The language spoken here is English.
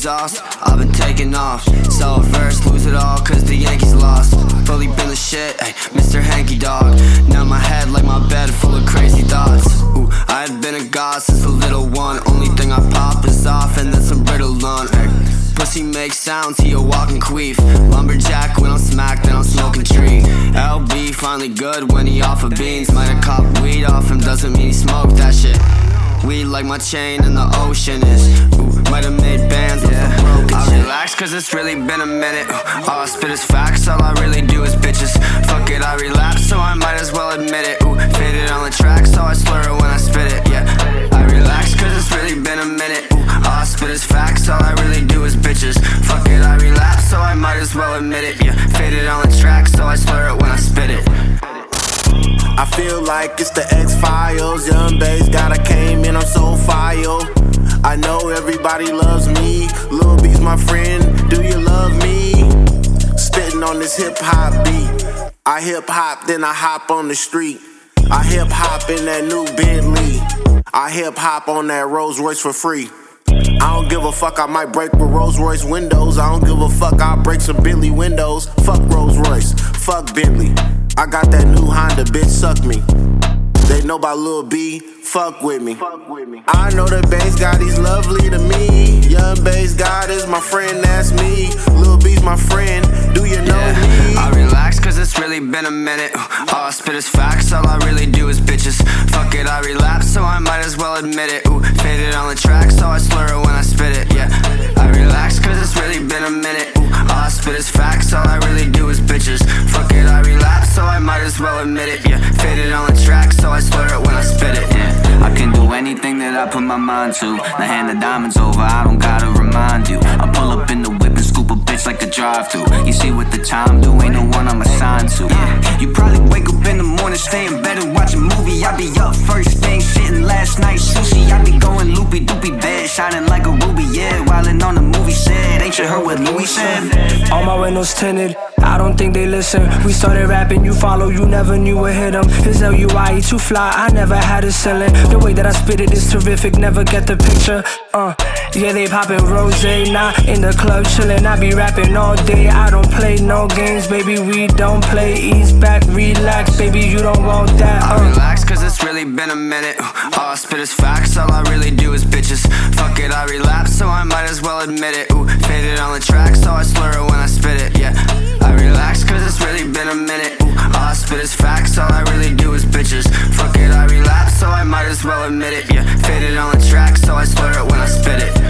sauce. I've been taking off. A verse, lose it all, cause the Yankees lost. Fully been the shit, ay, Mr. Hankey Dog. Now my head like my bed full of crazy thoughts. Ooh, I had been a god since a little one. Only thing I pop is off, and then some brittle on. Pussy makes sounds, he a walking queef. Lumberjack when I'm smacked, then I'm smoking tree. LB finally good when he off of beans. Might have caught weed off him, doesn't mean he smoked that shit. Weed like my chain and the ocean is. Ooh, might have made bands yeah. I relax cause it's really been a minute. All I spit is facts, all I really do is bitches. Fuck it, I relapse, so I might as well admit it. Ooh, faded on the track, so I slur it when I spit it. Yeah, I relax cause it's really been a minute. Ooh, all I spit is facts, all I really do is bitches. Fuck it, I relapse, so I might as well admit it. Yeah, faded on the track, so I slur it when I spit it. I feel like it's the X Files. Young bass got a came in, I'm so fire. I know everybody loves me. Lil B's my friend. Do you love me? Spitting on this hip hop beat. I hip hop, then I hop on the street. I hip hop in that new Bentley. I hip hop on that Rolls Royce for free. I don't give a fuck, I might break with Rolls Royce windows. I don't give a fuck, I'll break some Bentley windows. Fuck Rolls Royce, fuck Bentley. I got that new Honda, bitch, suck me. They know about Lil B, fuck with me. I know the Based God, he's lovely to me. Young Based God is my friend, that's me. Lil B's my friend, do you know yeah, me? I relax cause it's really been a minute. Uh, all I spit is facts, all I really do is bitches. Fuck it, I relapse, so I might as well admit it. Ooh, faded on the track, so I slur it when I spit it. Might as well admit it. Yeah, faded on the track, so I slur it when I spit it. Yeah, I can do anything that I put my mind to. Now hand the diamonds over, I don't gotta remind you. I pull up in the whip and scoop a bitch like a drive through. You see what the time do, ain't no one I'm assigned to. Yeah, you probably wake up in the morning, stay in bed and watch a movie. I be up first thing, shitting last night sushi. I be going loopy doopy bed, shining like a ruby. Yeah, wildin' on the movie set. Ain't you heard what Louis said? All my windows tinted. I don't think they listen. We started rapping, you follow, you never knew what hit them. His LUIE too fly, I never had a ceiling. The way that I spit it is terrific, never get the picture. Uh, yeah, they poppin' rose, nah, in the club chillin'. I be rapping all day, I don't play no games, baby. We don't play ease back, relax, baby. You don't want that. Uh. I relax cause it's really been a minute. All I spit is facts, all I really do is bitches. Fuck it, I relapse, so I might as well admit it. Ooh, faded on the track, so I slur it as well admit it. Yeah, faded on the track, so I slur it when I spit it.